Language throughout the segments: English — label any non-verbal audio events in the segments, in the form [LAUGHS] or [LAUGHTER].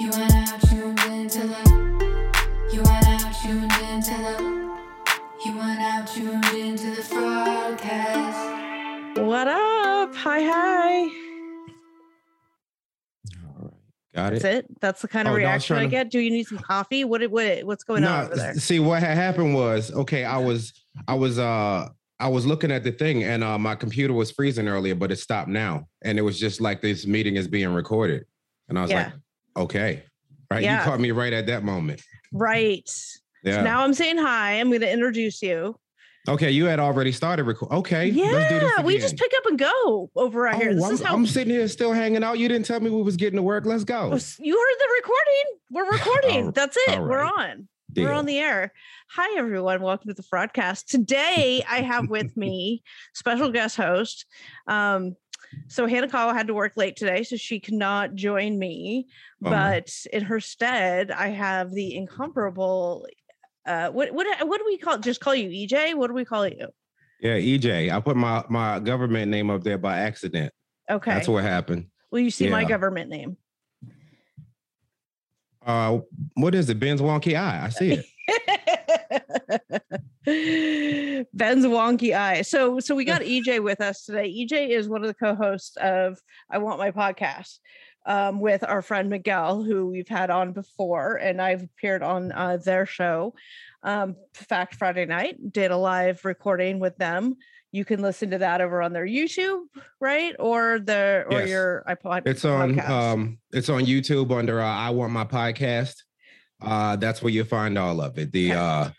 You are now tuned into the. You are now tuned into the. You are now tuned into the Fraudcast. What up? Hi, hi. All right, Got it. That's it. it. That's the kind of Oh, no, I was reaction I trying to- get. Do you need some coffee? What? What? What's going on over there? see what had happened was okay. I was I was uh I was looking at the thing and uh my computer was freezing earlier, but it stopped now, and it was just like this meeting is being recorded, and I was Yeah. like, okay, right. Yeah. You caught me right at that moment. Right. Yeah. So now I'm saying hi. I'm going to introduce you. okay, you had already started record. Okay. let's do this Yeah, we just pick up and go over right here. Oh, This I'm, is how I'm sitting here still hanging out. You didn't tell me we was getting to work. Let's go. you heard the recording. We're [SIGHS] recording. All- That's it. all We're right. on. We're on the air. Hi, everyone. Welcome to the Fraudcast. Today, I have with [LAUGHS] me special guest host. Um, so Hanekawa had to work late today, so she cannot join me. Bummer. But in her stead, I have the incomparable. Uh, what what what do we call? Just call you EJ? What do we call you? Yeah, EJ. I put my my government name up there by accident. Okay. That's what happened. Will you see my government name? Uh, what is it? Ben's wonky eye. I see it. [LAUGHS] [LAUGHS] Ben's wonky eye. So so we got [LAUGHS] EJ with us today. EJ is one of the co-hosts of I Want My Podcast um, with our friend Miguel, who we've had on before, and I've appeared on uh, their show. Um, Fact Friday night, did a live recording with them. You can listen to that over on their YouTube, right? Or the or Yes. your iPod. It's on podcast. um it's on YouTube under uh, I want my podcast. Uh that's where you'll find all of it. The Okay. uh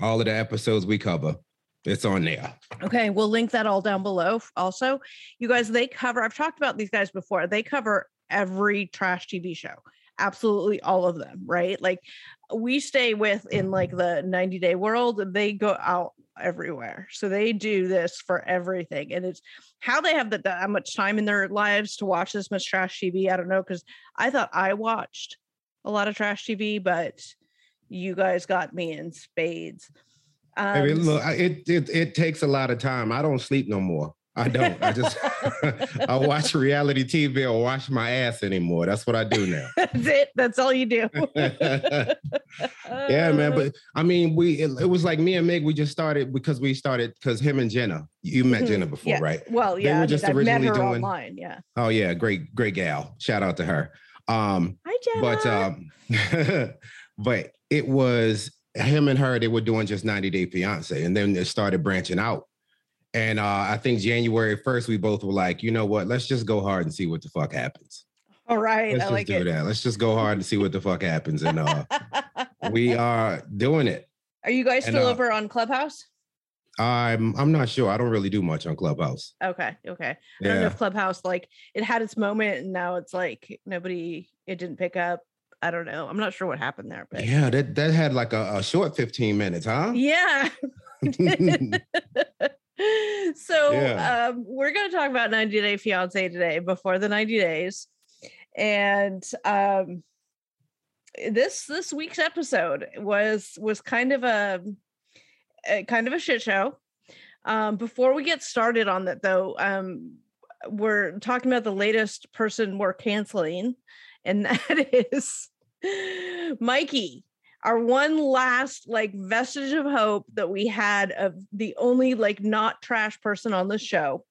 all of the episodes we cover. It's on there. Okay, we'll link that all down below. Also, you guys, they cover, I've talked about these guys before, they cover every trash TV show, absolutely all of them, right? Like we stay with in like the 90 day world, they go out everywhere. So they do this for everything. And it's how they have the, that much time in their lives to watch this much trash TV. I don't know, because I thought I watched a lot of trash TV, but you guys got me in spades. I mean, Um, look, it, it it takes a lot of time. I don't sleep no more. I don't. I just [LAUGHS] I watch reality TV or wash my ass anymore. That's what I do now. [LAUGHS] That's it. That's all you do. [LAUGHS] yeah, man. But I mean, we it, it was like me and Meg. We just started because we started because him and Jenna. You met Mhm. Jenna before, Yeah. right? Well, yeah. They were I just originally doing- online. Yeah. Oh yeah, great, great gal. Shout out to her. Um, Hi, Jenna. but um but it was him and her they were doing just 90 day fiance and then it started branching out and uh i think january 1st we both were like you know what let's just go hard and see what the fuck happens all right. let's I just like do it. that let's just go hard and see what the fuck happens and uh [LAUGHS] we are doing it Are you guys and, still uh, over on Clubhouse? i'm i'm not sure i don't really do much on clubhouse Okay. Okay. I don't know if Clubhouse like it had its moment and now it's like nobody it didn't pick up. I don't know. I'm not sure what happened there, but yeah that that had like a, a short 15 minutes huh yeah. [LAUGHS] [LAUGHS] [LAUGHS] so Yeah. um, we're going to talk about 90 Day Fiance today before the 90 days, and um, this this week's episode was was kind of a, a kind of a shit show. Um, before we get started on that, though, um, we're talking about the latest person we're canceling, and that is [LAUGHS] Mikey our one last like vestige of hope that we had of the only like not trash person on the show.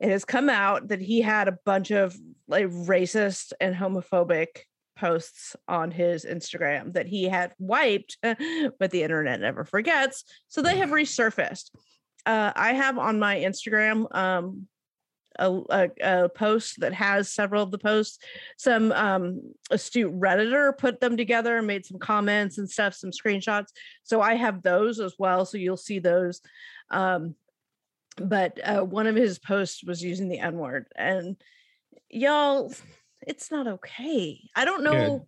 It has come out that he had a bunch of like racist and homophobic posts on his instagram that he had wiped [LAUGHS] but the internet never forgets so they have resurfaced. Uh, i have on my instagram um, a, a, a post that has several of the posts some um astute redditor put them together and made some comments and stuff some screenshots so i have those as well so you'll see those um but uh, one of his posts was using the n word and y'all it's not okay. I don't know.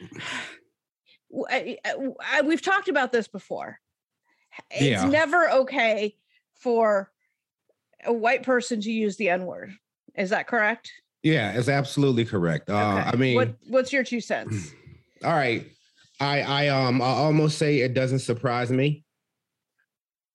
[SIGHS] I- I- I- we've talked about this before. It's Yeah. never okay for a white person to use the N word. Is that correct? Yeah, it's absolutely correct. Uh, I mean, what what's your two cents? [CLEARS THROAT] all right. I I um I almost say it doesn't surprise me.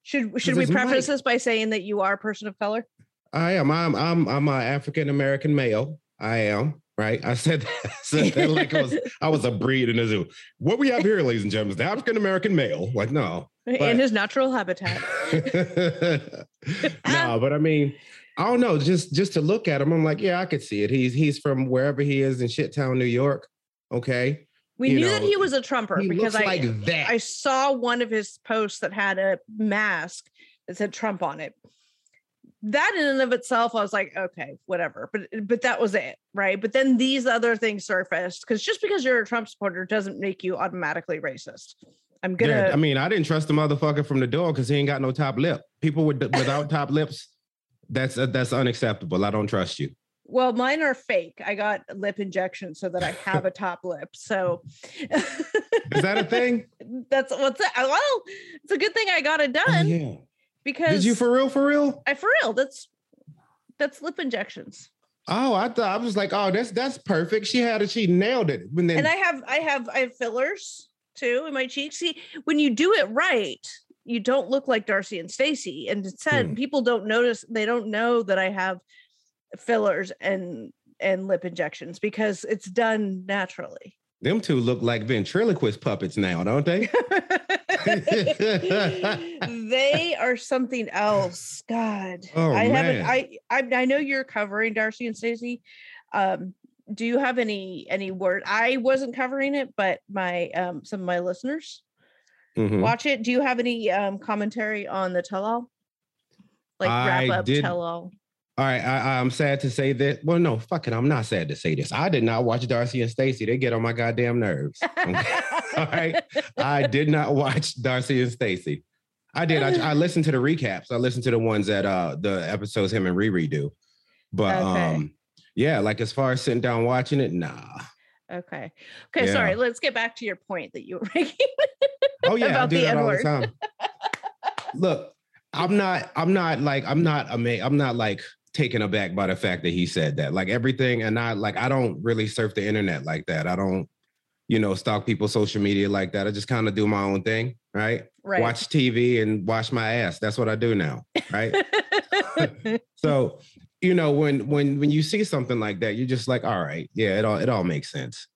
Should should we preface Mike. this by saying that you are a person of color? I am. I'm. I'm. I'm an African American male. I am. Right. I said that, [LAUGHS] said that like I was. I was a breed in the zoo. What we have here, ladies and gentlemen, is the African American male. Like no. In his natural habitat. [LAUGHS] [LAUGHS] no, but I mean, I don't know. Just just to look at him, I'm like, yeah, I could see it. He's he's from wherever he is in Shittown, New York. Okay. We You knew that he was a Trumper because I like that. I saw one of his posts that had a mask that said Trump on it. That in and of itself, I was like, okay, whatever. But but that was it, right? But then these other things surfaced because just because you're a Trump supporter doesn't make you automatically racist. I'm gonna. Yeah, I mean, I didn't trust the motherfucker from the door because he ain't got no top lip. People with without top lips, that's uh, that's unacceptable. I don't trust you. well, mine are fake. I got lip injections so that I have a [LAUGHS] top lip. So Is that a thing? [LAUGHS] that's what's that? Well, it's a good thing I got it Oh, done yeah. because Did you for real? For real? I for real. That's that's lip injections. Oh, I thought I was like, oh, that's that's perfect. She had it. She nailed it. And then and I have I have I have fillers too in my cheeks. See, when you do it right, you don't look like Darcy and Stacy. And said Hmm. people don't notice, they don't know that I have fillers and and lip injections because it's done naturally. them two look like ventriloquist puppets now, don't they? [LAUGHS] they are something else. God. Oh, I haven't. I, I I know you're covering Darcy and Stacy. Um do you have any any word? I wasn't covering it, but my um some of my listeners Mhm. watch it. Do you have any um commentary on the tell all? Like wrap I up did- tell all. All right, I, I'm sad to say that. Well, no, fuck it. I'm not sad to say this. I did not watch Darcy and Stacy. They get on my goddamn nerves. [LAUGHS] [LAUGHS] All right. I did not watch Darcy and Stacy. I did. I, I listened to the recaps. I listened to the ones that uh the episodes him and Riri do. But Okay. um, yeah, like as far as sitting down watching it, nah. Okay. Okay, Yeah. sorry. Let's get back to your point that you were [LAUGHS] making. Oh yeah, I About do the that all the time. Look, I'm not. I'm not like. I'm not. ama- I'm not like taken aback by the fact that he said that. Like everything, and I like. I don't really surf the internet like that. I don't, you know, stalk people's social media like that. I just kind of do my own thing, right? right. Watch TV and wash my ass. That's what I do now, right? [LAUGHS] [LAUGHS] so, you know, when when when you see something like that, you're just like, all right, yeah, it all it all makes sense.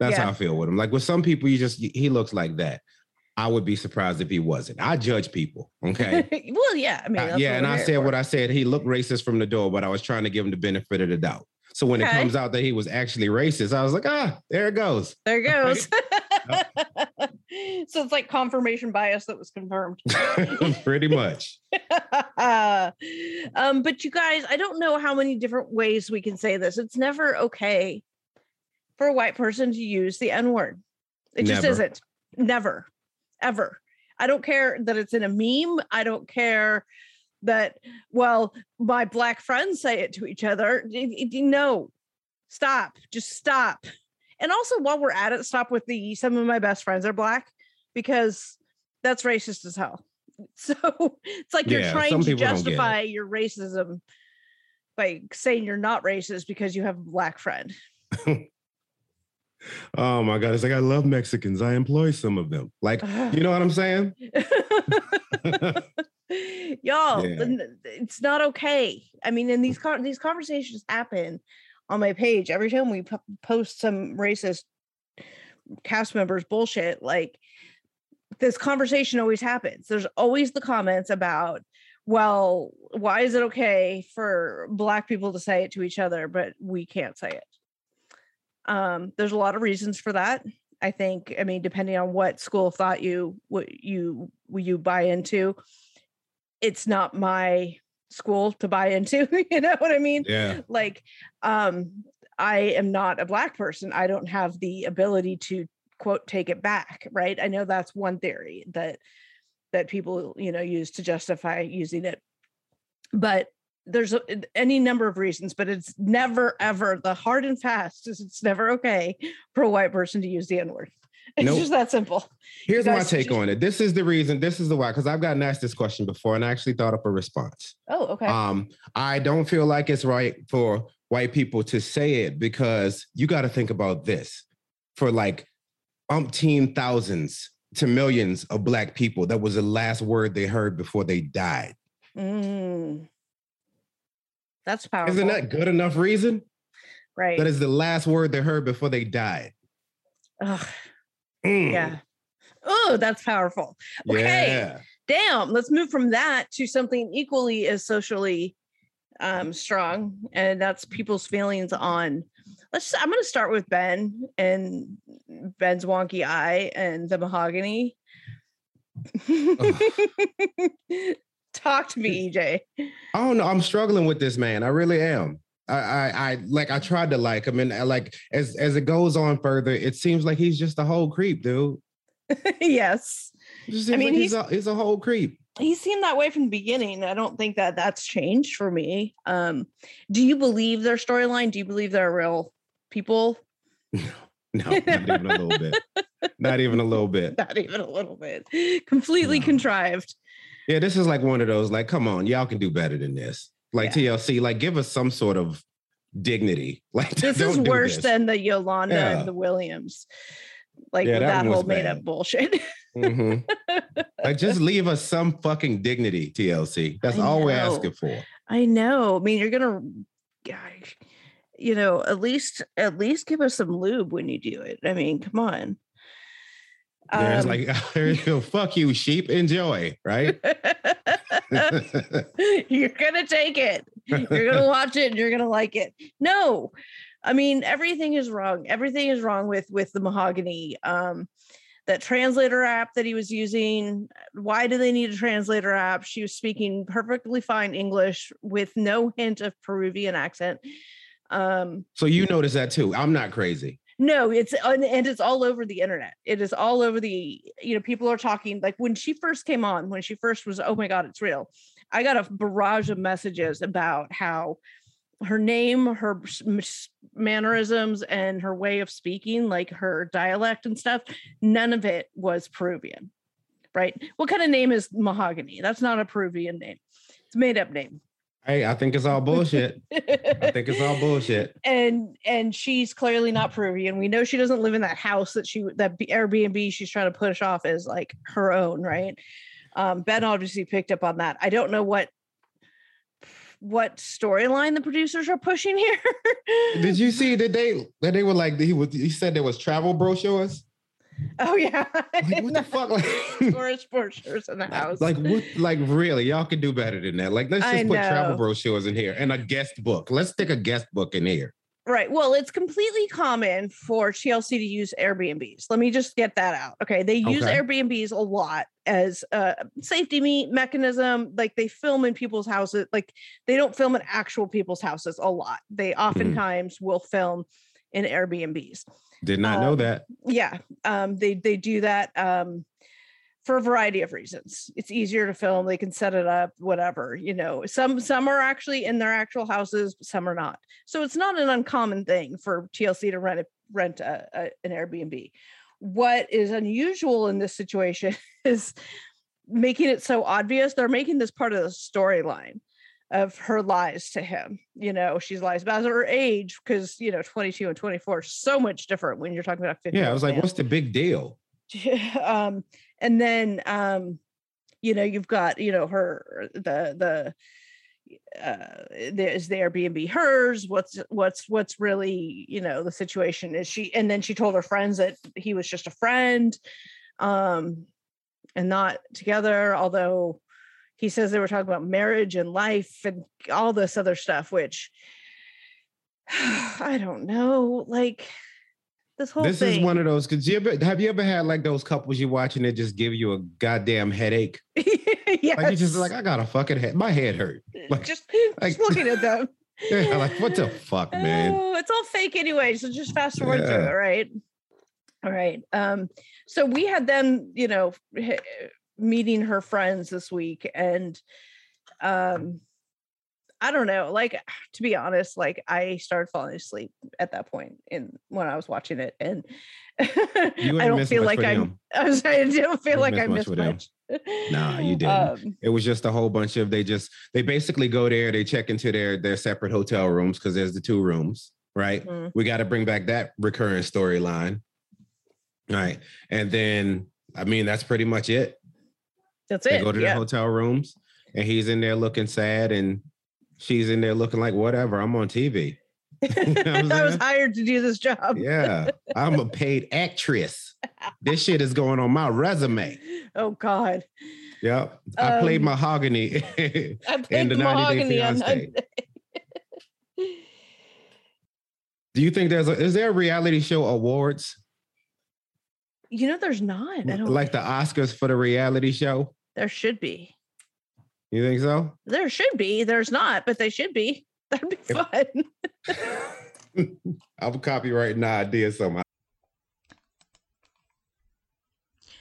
That's Yeah. how I feel with him. Like with some people, you just he looks like that. I would be surprised if he wasn't. I judge people. Okay. [LAUGHS] well, yeah. I mean, that's yeah, and I said for. what I said. He looked racist from the door, but I was trying to give him the benefit of the doubt. So when it comes out that he was actually racist, I was like, ah, there it goes. There it [LAUGHS] goes. [LAUGHS] so it's like confirmation bias that was confirmed. [LAUGHS] Pretty much. [LAUGHS] um, but you guys, I don't know how many different ways we can say this. It's never okay for a white person to use the N word. It just isn't. Never, ever. I don't care that it's in a meme. I don't care that, well, my black friends say it to each other. No, stop. Just stop. And also, while we're at it, stop with the some of my best friends are black because that's racist as hell. [LAUGHS] So it's like you're Yeah, trying to people don't get it. justify your racism by saying you're not racist because you have a black friend. [LAUGHS] Oh my God. It's like I love Mexicans. I employ some of them. Like, you know what I'm saying? [SIGHS] Y'all, [LAUGHS] Yeah. it's not okay. I mean, and these these conversations happen on my page every time we po- post some racist cast members bullshit. Like this conversation always happens. There's always the comments about, well, why is it okay for black people to say it to each other, but we can't say it? Um, there's a lot of reasons for that. I think, I mean, depending on what school of thought you what you you buy into, it's not my school to buy into. [LAUGHS] you know what I mean? Yeah. Like, um, I am not a black person. I don't have the ability to quote take it back. Right. I know that's one theory that that people you know use to justify using it. But there's a, any number of reasons, but it's never ever the hard and fast is it's never okay for a white person to use the N word. [LAUGHS] It's Nope. just that simple. Here's my take just- on it. This is the reason. This is the why. Because I've gotten asked this question before, and I actually thought up a response. Oh, okay. Um, I don't feel like it's right for white people to say it because you got to think about this. For like umpteen thousands to millions of black people, that was the last word they heard before they died. Mm. That's powerful. Isn't that good enough reason? right? That is the last word they heard before they died. Ugh, Mm, yeah. Oh, that's powerful. Okay. Yeah. Damn. Let's move from that to something equally as socially um, strong, and that's people's feelings on. Let's. I'm going to start with Ben and Ben's wonky eye and the mahogany. [LAUGHS] Talk to me, EJ. I don't know. I'm struggling with this man. I really am. I, I, I like. I tried to like him, and I, like as as it goes on further, it seems like he's just a whole creep, dude. [LAUGHS] yes. I mean, like he's a, he's a whole creep. he seemed that way from the beginning. I don't think that that's changed for me. Um, do you believe their storyline? Do you believe they're real people? [LAUGHS] No, not even a little bit. [LAUGHS] Not even a little bit. Not even a little bit. Completely No. contrived. Yeah, this is like one of those. Like, come on, y'all can do better than this. Like TLC, like give us some sort of dignity. [LAUGHS] Like This is worse this. than the Yolanda Yeah. and the Williams. Like Yeah, that that, whole made bad. up bullshit. Mhm. [LAUGHS] like just leave us some fucking dignity, TLC. That's I all we're asking for. I know. I mean, you're gonna, gosh, you know, at least at least give us some lube when you do it. I mean, come on. Yeah, it's Um, like there you go. Fuck you, sheep. Enjoy, right? [LAUGHS] [LAUGHS] you're gonna take it. You're gonna [LAUGHS] watch it and you're gonna like it. No, I mean everything is wrong. Everything is wrong with with the mahogany. Um, that translator app that he was using. Why do they need a translator app? She was speaking perfectly fine English with no hint of Peruvian accent. Um, so you notice that too. I'm not crazy. No, it's uh, and and it's all over the internet. It is all over the, you know, people are talking like when she first came on, when she first was, oh my God, it's real. I got a barrage of messages about how her name, her mannerisms, and her way of speaking, like her dialect and stuff, none of it was Peruvian. Right. What kind of name is mahogany? That's not a Peruvian name. It's made up name. Hey, I think it's all bullshit. I think it's all bullshit. [LAUGHS] and and she's clearly not Peruvian. We know she doesn't live in that house that she that Airbnb she's trying to push off as like her own, right? Um, ben obviously picked up on that. I don't know what what storyline the producers are pushing here. Did you see that they that they were like he was he said there was travel brochures? [LAUGHS] oh yeah, Like what the fuck? Like, [LAUGHS] brochures in the house. like what like really y'all can do better than that. Like let's I just put travel brochures in here and a guest book. Let's stick a guest book in here. Right. Well, it's completely common for TLC to use Airbnbs. Let me just get that out. Okay. They use Okay. Airbnbs a lot as a safety me- mechanism. Like they film in people's houses. Like they don't film in actual people's houses a lot. They hmm. oftentimes will film in Airbnbs. Did not know Um, that. Yeah. Um, they they do that um for a variety of reasons. It's easier to film, they can set it up, whatever, you know. Some some are actually in their actual houses, some are not. So it's not an uncommon thing for TLC to rent a, rent a, a, an Airbnb. What is unusual in this situation [LAUGHS] is making it so obvious. They're making this part of the storyline of her lies to him. You know, she's lies about her age because you know, 22 and 24 are so much different when you're talking about 50. Yeah, I was like, what's the big deal? [LAUGHS] um and then um you know you've got you know her the the uh there's the airbnb hers what's what's what's really you know the situation is she and then she told her friends that he was just a friend um and not together although he says they were talking about marriage and life and all this other stuff which [SIGHS] i don't know like this whole this thing is one of those because you ever have you ever had like those couples you're watching that just give you a goddamn headache? [LAUGHS] yes. Like you just like, I got a fucking head. My head hurt. like- just, [LAUGHS] like- just looking at them. [LAUGHS] Yeah, like what the fuck, man? Oh, it's all fake anyway. So just fast forward through it, right? All right. Um, so we had them, you know, meeting her friends this week, and um, I don't know. Like [SIGHS] to be honest, like I started falling asleep at that point in when I was watching it, and [LAUGHS] I don't feel like I'm. I was. [LAUGHS] I don't feel You like miss I much missed him. much. Nah, you [LAUGHS] didn't. Um, It was just a whole bunch of they just they basically go there, they check into their their separate hotel rooms because there's the two rooms, right? Mhm. We got to bring back that recurring storyline. Right. And then I mean that's pretty much it. That's They it. go to yeah. the hotel rooms and he's in there looking sad and she's in there looking like whatever, I'm on TV. [LAUGHS] [LAUGHS] what I'm I was hired to do this job. Yeah. I'm a paid actress. This shit is going on my resume. Oh God. Yep. I played Um, mahogany. [LAUGHS] I played the 90 Day mahogany on Fiancé. Do you think there's a is there a reality show awards You know, there's not. I don't like the Oscars for the reality show? There should be. You think so? There should be. There's not, but they should be. [LAUGHS] That'd be fun. [LAUGHS] I'm copyrighting the idea somehow.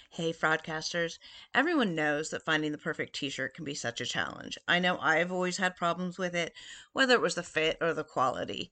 Hey, fraudcasters. Everyone knows that finding the perfect t shirt can be such a challenge. I know I've always had problems with it, whether it was the fit or the quality.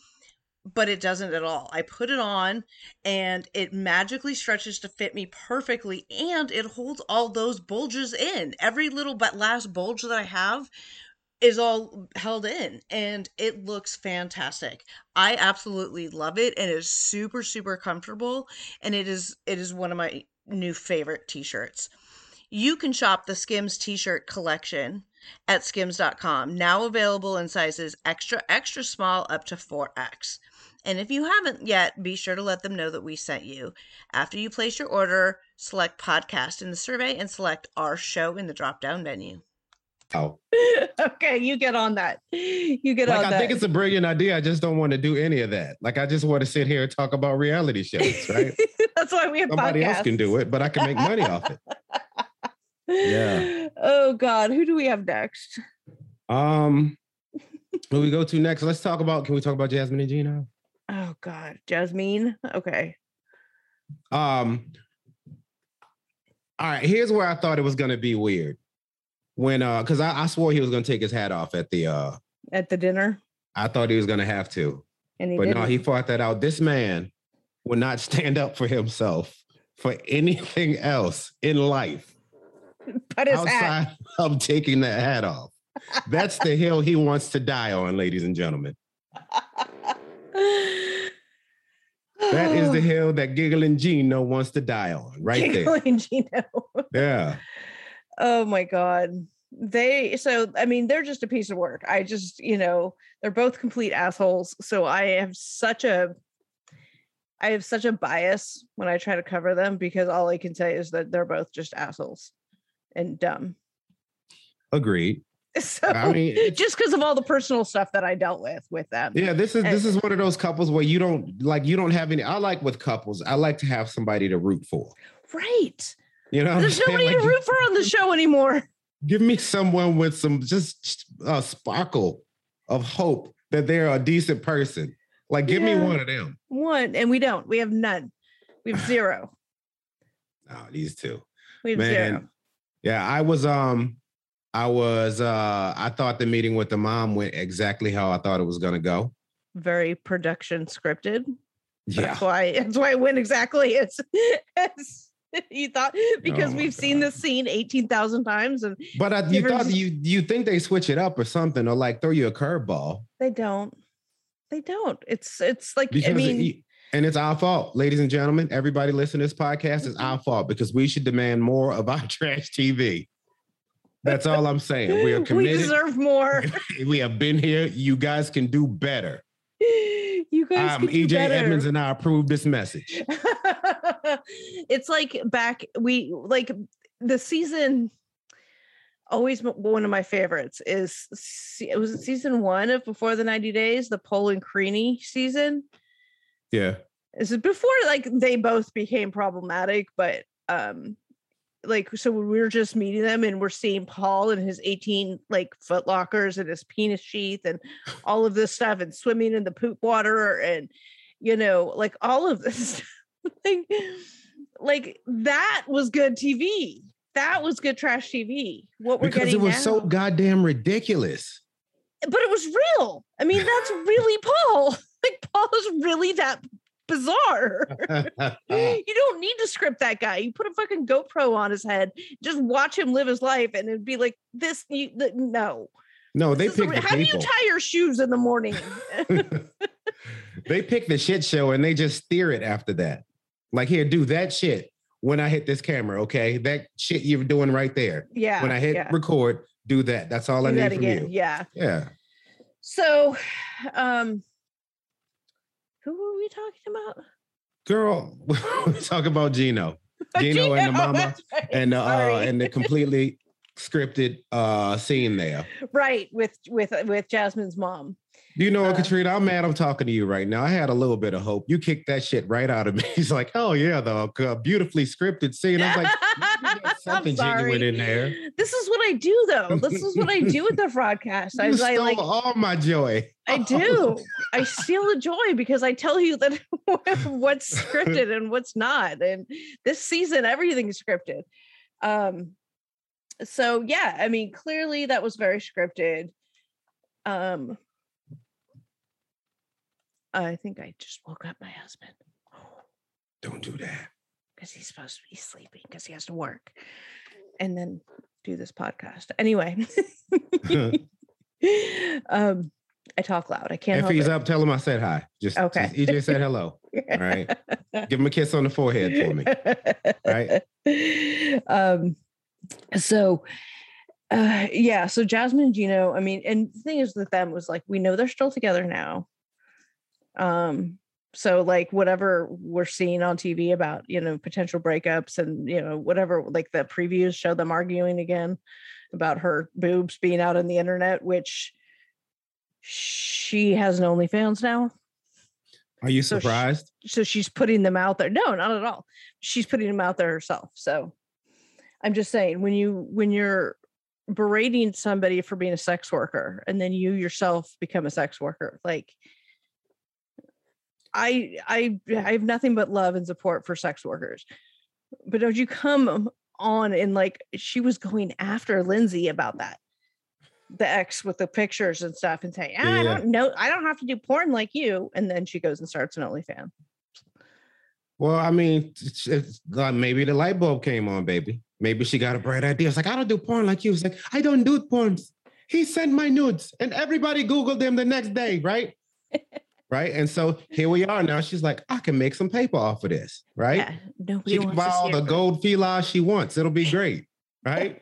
but it doesn't at all. I put it on and it magically stretches to fit me perfectly and it holds all those bulges in. Every little but last bulge that I have is all held in and it looks fantastic. I absolutely love it and it is super super comfortable and it is it is one of my new favorite t-shirts. You can shop the Skims t-shirt collection at skims.com, now available in sizes extra extra small up to 4x. And if you haven't yet, be sure to let them know that we sent you. After you place your order, select podcast in the survey and select our show in the drop down menu. Oh. [LAUGHS] okay, you get on that. You get Like on I that. I think it's a brilliant idea. I just don't want to do any of that. Like I just want to sit here and talk about reality shows, right? [LAUGHS] That's why we have Somebody else can do it, but I can make money off it. [LAUGHS] Yeah. Oh God, who do we have next? Um, where we go to next? Let's talk about. Can we talk about Jasmine and Gino? Oh God, Jasmine. Okay. Um. All right. Here's where I thought it was gonna be weird. When uh, because I, I swore he was gonna take his hat off at the uh. At the dinner, I thought he was gonna have to, and he but didn't. no, he fought that out. This man would not [LAUGHS] stand up for himself for anything else in life put his hat. outside [LAUGHS] of taking that hat off. That's the hill he wants to die on, ladies and gentlemen. That is the [SIGHS] hill that giggling Gino wants to die on, right there. Giggling Gino. [LAUGHS] Yeah. Oh my god. They so I mean they're just a piece of work. I just, you know, they're both complete assholes. So I have such a I have such a bias when I try to cover them because all I can say is that they're both just assholes and dumb. Agreed. [LAUGHS] So I mean, just because of all the personal stuff that I dealt with with them. Yeah, this is this is one of those couples where you don't like you don't have any. I like with couples. I like to have somebody to root for. Right. You know, There's saying? nobody Like, to root for on the show anymore. [LAUGHS] Give me someone with some just a sparkle of hope that they're a decent person. Like, give me one of them. One, and we don't. We have none. We have zero. [SIGHS] Oh, these two. We have Man, zero. Yeah, I was um I was uh I thought the meeting with the mom went exactly how I thought it was gonna go. Very production scripted. Yeah. That's why that's why it went exactly as, as you thought because Oh we've seen this scene 18,000 times and But I, you thought you you think they switch it up or something or like throw you a curveball. they don't. They don't. It's it's like Because I mean it- and it's our fault, ladies and gentlemen. Everybody listening to this podcast is our fault because we should demand more of our [LAUGHS] trash TV. That's all I'm saying. We are [LAUGHS] committed. we deserve more. [LAUGHS] we have been here. You guys can do better. you guys Um, EJ better. Edmonds and I approve this message. it's like back we like the season always one of my favorites is it was season one of before the 90 days the Paul and Karine season Yeah. This is before like they both became problematic but um like so we were just meeting them and we're seeing paul and his 18 like foot lockers and his penis sheath and all of this stuff and swimming in the poop water and you know like all of this [LAUGHS] stuff. like, like that was good tv that was good trash tv what we're Because getting it was now. so goddamn ridiculous. but it was real i mean that's really paul [LAUGHS] [LAUGHS] like paul is really that bizarre [LAUGHS] you don't need to script that guy. You put a fucking GoPro on his head, just watch him live his life, and it'd be like this. You th- no. no, they This is the the how do you tie your shoes in the morning? [LAUGHS] they pick the shit show and they just steer it after that. Like, here, do that shit when I hit this camera, okay? That shit you're doing right there. yeah. when I hit yeah. record, do that. That's all I Do need that from again. you. Yeah. Yeah. So, [SIGHS] um, who were we talking about? Girl, [LAUGHS] we talk about Gino. [LAUGHS] Gino and the mama right, and the uh and the completely scripted uh scene there. right with with with Jasmine's mom. You know what, Uh, Katrina? I'm mad I'm talking to you right now. I had a little bit of hope. You kicked that shit right out of me. [LAUGHS] He's like, oh yeah, the uh, beautifully scripted scene. I was like, "Maybe there's [LAUGHS] I'm something genuine in there. This is what I do, though. This is what I do with the [LAUGHS] Fraudcast. I, You I stole like all my joy. I do. I steal the joy because I tell you that what's scripted and what's not. And this season, everything's scripted. Um, so yeah, I mean, clearly that was very scripted. Um, I think I just woke up my husband Don't do that. because he's supposed to be sleeping because he has to work and then do this podcast. Anyway, [LAUGHS] [LAUGHS] um, I talk loud. I can't if he's it. up, tell him I said hi. Just, Okay. just EJ said hello. [LAUGHS] All right. Give him a kiss on the forehead for me. right? Um, so uh yeah, so Jasmine and Gino, I mean, and the thing is with them was like we know they're still together now. Um, so like whatever we're seeing on TV about, you know, potential breakups and you know, whatever like the previews show them arguing again about her boobs being out on the internet, which she has an OnlyFans now Are you So sh- surprised? so she's putting them out there no not at all she's putting them out there herself so i'm just saying when you when you're berating somebody for being a sex worker and then you yourself become a sex worker like i i i have nothing but love and support for sex workers but don't you come on and like she was going after lindsay about that the ex with the pictures and stuff and saying, "Ah, I don't know, I don't have to do porn like you. And then she goes and starts an OnlyFans. Well, I mean, it's, it's, uh, maybe the light bulb came on, baby. Maybe she got a bright idea. It's like, I don't do porn like you. It's like, I don't do porn. He sent my nudes and everybody Googled them the next day, right? [LAUGHS] right. And so here we are now. She's like, I can make some paper off of this, right? Yeah, nobody She can buy all the gold felines she wants. It'll be great, [LAUGHS] right?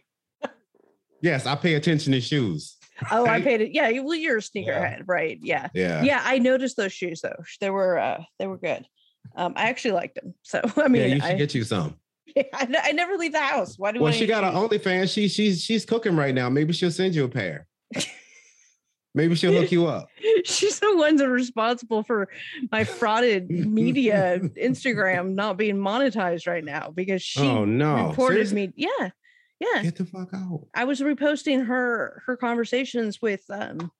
yes, I pay attention to shoes. [LAUGHS] Oh, I paid it. Yeah, well, you're a sneakerhead, right? Yeah. Yeah. yeah, I noticed those shoes though. They were uh they were good. Um, I actually liked them. So I mean, yeah, you should I, get you some. [LAUGHS] I, ne- never leave the house. Why do Well, want she got an OnlyFans. She she's she's cooking right now. Maybe she'll send you a pair. Maybe she'll hook you up. [LAUGHS] She's the one that's responsible for my frauded media [LAUGHS] Instagram not being monetized right now because she oh no! reported Seriously? me. Yeah, yeah. Get the fuck out. I was reposting her her conversations with um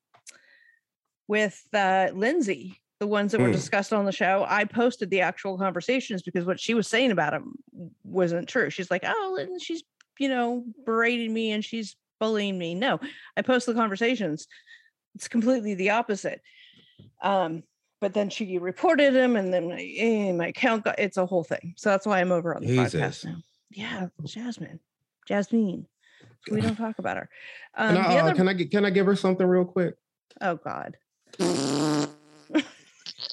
with uh Lindsay, the ones that were Mm. discussed on the show. I posted the actual conversations because what she was saying about him wasn't true. She's like, "Oh, Lynn, she's you know berating me and she's bullying me." No, I post the conversations. It's completely the opposite. Um, but then she reported him, and then my, eh, my account got. It's a whole thing. So that's why I'm over on the Jesus. podcast now. Yeah, Jasmine, Jasmine. We don't talk about her. Um, Can the I, uh, other, can I can I give her something real quick? oh God,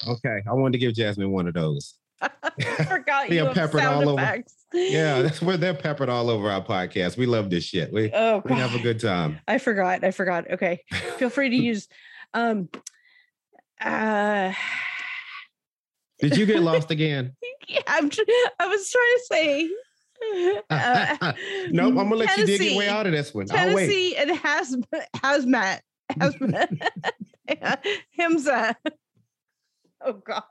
Okay, I wanted to give Jasmine one of those. I [LAUGHS] [LAUGHS] forgot you peppered all over. Yeah, [LAUGHS] that's where they're peppered all over our podcast. We love this shit. We Oh we have a good time. I forgot. I forgot. Okay, feel free to use. Um. Uh. [SIGHS] Did you get lost again? Yeah, I'm. tr- I was trying to say. uh, nope, I'm gonna let you dig your way out of this one. Tennessee and has hazmat hazmat Himza. [LAUGHS] Oh God.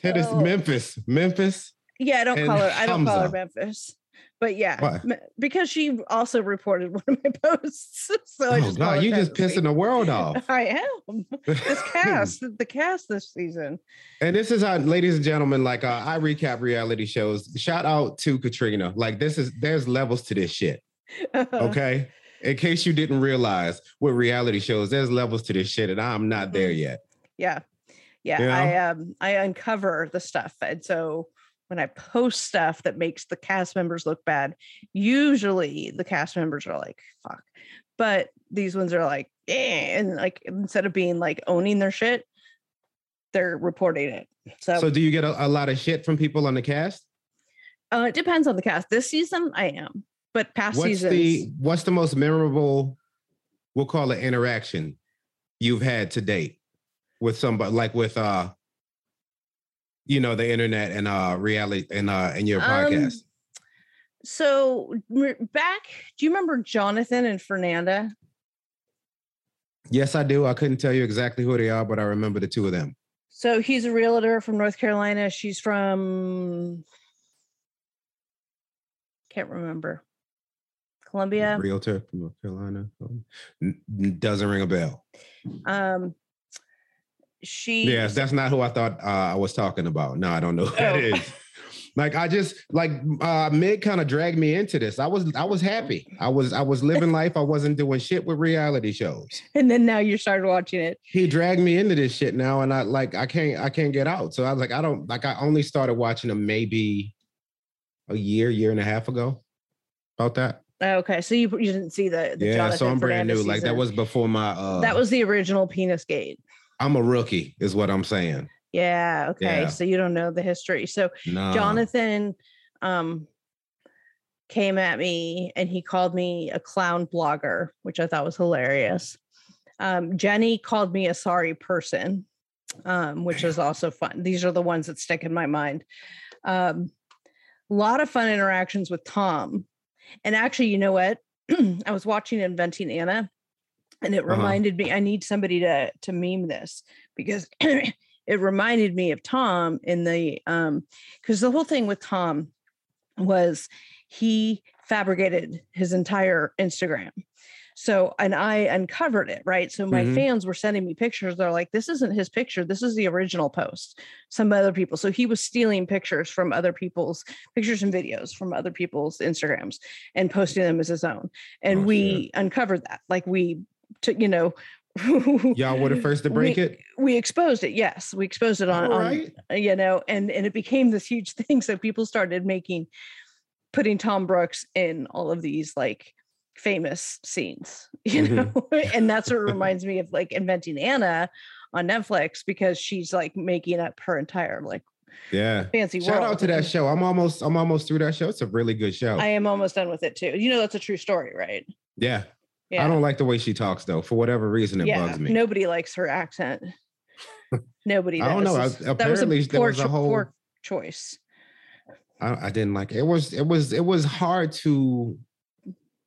Tennessee, Oh. Memphis, Memphis. Yeah, I don't call her. I don't call her Memphis. But yeah, Why? Because she also reported [LAUGHS] one of my posts. [LAUGHS] So I Oh just God, you just pissing the world off. I am. This cast, the cast this season. And this is how, ladies and gentlemen, like uh, I recap reality shows. Shout out to Katrina. Like this is there's levels to this shit. Okay. In case you didn't realize with reality shows, there's levels to this shit, and I'm not there yet. yeah yeah know? i um i uncover the stuff and so when i post stuff that makes the cast members look bad usually the cast members are like fuck but these ones are like eh, and like instead of being like owning their shit they're reporting it so, So, do you get a, a lot of shit from people on the cast? uh, it depends on the cast this season i am but past What's seasons the what's the most memorable? We'll call it interaction you've had to date with somebody, like with uh, you know, the internet and uh, reality and uh, and your Um, podcast. so back do you remember jonathan and fernanda Yes, I do. I couldn't tell you exactly who they are, but I remember the two of them. So he's a realtor from North Carolina. She's from can't remember. Columbia. Realtor from North Carolina. Doesn't ring a bell. Um she Yes, that's not who I thought uh, I was talking about. No, I don't know who that Oh. is. Like I just like uh Meg kind of dragged me into this. I was I was happy. I was I was living life. I wasn't doing shit with reality shows. and then now you started watching it. He dragged me into this shit now, and I like I can't I can't get out. So I was like I don't like I only started watching them maybe a year year and a half ago. About that. Okay, so you you didn't see the, the yeah, Jonathan so I'm brand new. Like that was before my uh that was the original penis gate. I'm a rookie, is what I'm saying. Yeah, okay. Yeah. So you don't know the history. So No. Jonathan um came at me and he called me a clown blogger, which I thought was hilarious. Um, Jenny called me a sorry person, um, which is also fun. These are the ones that stick in my mind. Um, a lot of fun interactions with Tom. And actually, you know what? [CLEARS THROAT] I was watching Inventing Anna, and it Uh-huh. reminded me I need somebody to to meme this because [CLEARS THROAT] it reminded me of Tom in the um because the whole thing with Tom was he fabricated his entire Instagram. So, and I uncovered it, right? So, my Mhm. fans were sending me pictures. They're like, this isn't his picture. This is the original post. Some other people. So, he was stealing pictures from other people's pictures and videos from other people's Instagrams and posting them as his own. And Oh, we uncovered that. Like, we took, you know, [LAUGHS] Y'all were the first to break we, it. We exposed it. Yes, we exposed it on, All on right. uh, you know, and and it became this huge [LAUGHS] thing. So people started making, putting Tom Brooks in all of these like famous scenes, [LAUGHS] you Mhm. know, and that's what reminds me of like inventing Anna on Netflix because she's like making up her entire like Yeah. fancy Shout world. out to that show. I'm almost I'm almost through that show. It's a really good show. I am almost done with it too. You know, that's a true story, right? yeah. Yeah. I don't like the way she talks though. For whatever reason, it yeah, bugs me. nobody likes her accent. [LAUGHS] Nobody. I don't know. I- That was a apparently there was a whole- poor choice. I, I didn't like it. It was it was it was hard to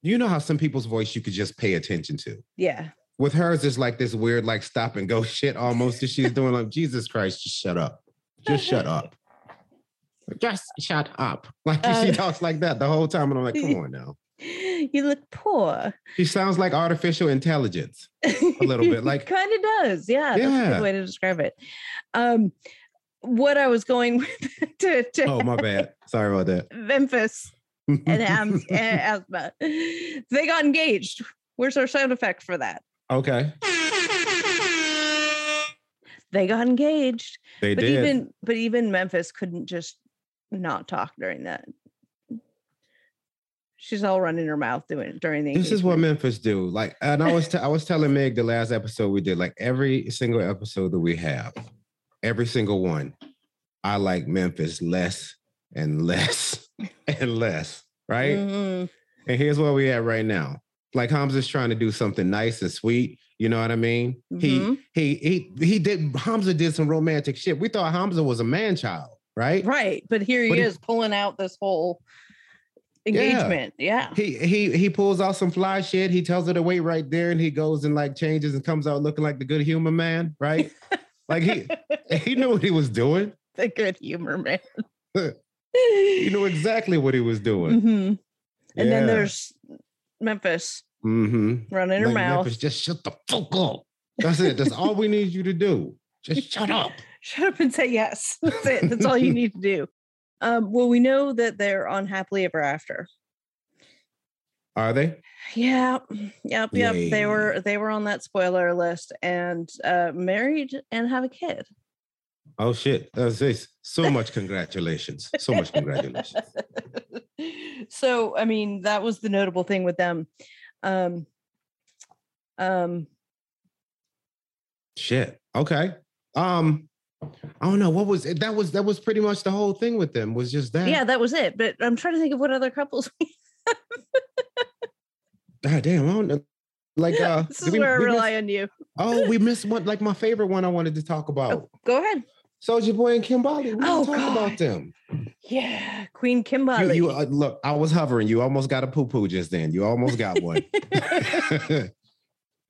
you know how some people's voice you could just pay attention to. Yeah. With hers, it's like this weird, like stop and go [LAUGHS] shit almost that she's doing. Like, Jesus Christ, just shut up. Just shut up. [LAUGHS] Just shut up. Like she Uh, talks like that the whole time. And I'm like, come on now. You look poor. She sounds like artificial intelligence. [LAUGHS] a little bit, like- kind of does. Yeah, that's a Yeah. good way to describe it. Um, what I was going [LAUGHS] with to, to Oh, my bad. Sorry about that. Memphis and [LAUGHS] and asthma, they got engaged. Where's our sound effect for that? okay. They got engaged, They but did. even but even Memphis couldn't just not talk during that. She's all running her mouth doing it during the. this is what. Memphis do. Like, and I was t- I was telling Meg the last episode we did, like every single episode that we have, every single one, I like Memphis less and less [LAUGHS] and less. Right. Mhm. And here's where we at right now. Like Hamza's trying to do something nice and sweet. You know what I mean? Mhm. He he he he did Hamza did some romantic shit. We thought Hamza was a man child, right? Right. But here he But he- is pulling out this whole engagement. Yeah. He he he pulls out some fly shit. He tells her to wait right there, and he goes and like changes and comes out looking like the good humor man, right? [LAUGHS] like he he knew what he was doing. [LAUGHS] The good humor man. [LAUGHS] He knew exactly what he was doing. Mhm. And then there's Memphis Mm-hmm. running her Like, mouth. Memphis, just shut the fuck up. That's it. That's all we need you to do. Just shut up. Shut up and say yes. That's it. That's all you need to do. Um, well, we know that they're on happily ever after. Are they? Yeah, yep, yep. They were they were on that spoiler list and uh married and have a kid. Oh shit. So much congratulations. So much congratulations. [LAUGHS] so I mean, that was the notable thing with them. Um um Shit. Okay. Um, I don't know. What was it? That was that was pretty much the whole thing with them, was just that. yeah, that was it. But I'm trying to think of what other couples [LAUGHS] God damn, I don't know. Like uh [LAUGHS] this is we- where I we rely on you. oh, we [LAUGHS] missed one like my favorite one I wanted to talk about. Oh, go ahead. Soldier Boy and Kimbali. We Oh, talk God. about them. Yeah, Queen You, you uh, look, I was hovering. You almost got a poo poo just then. You almost got one.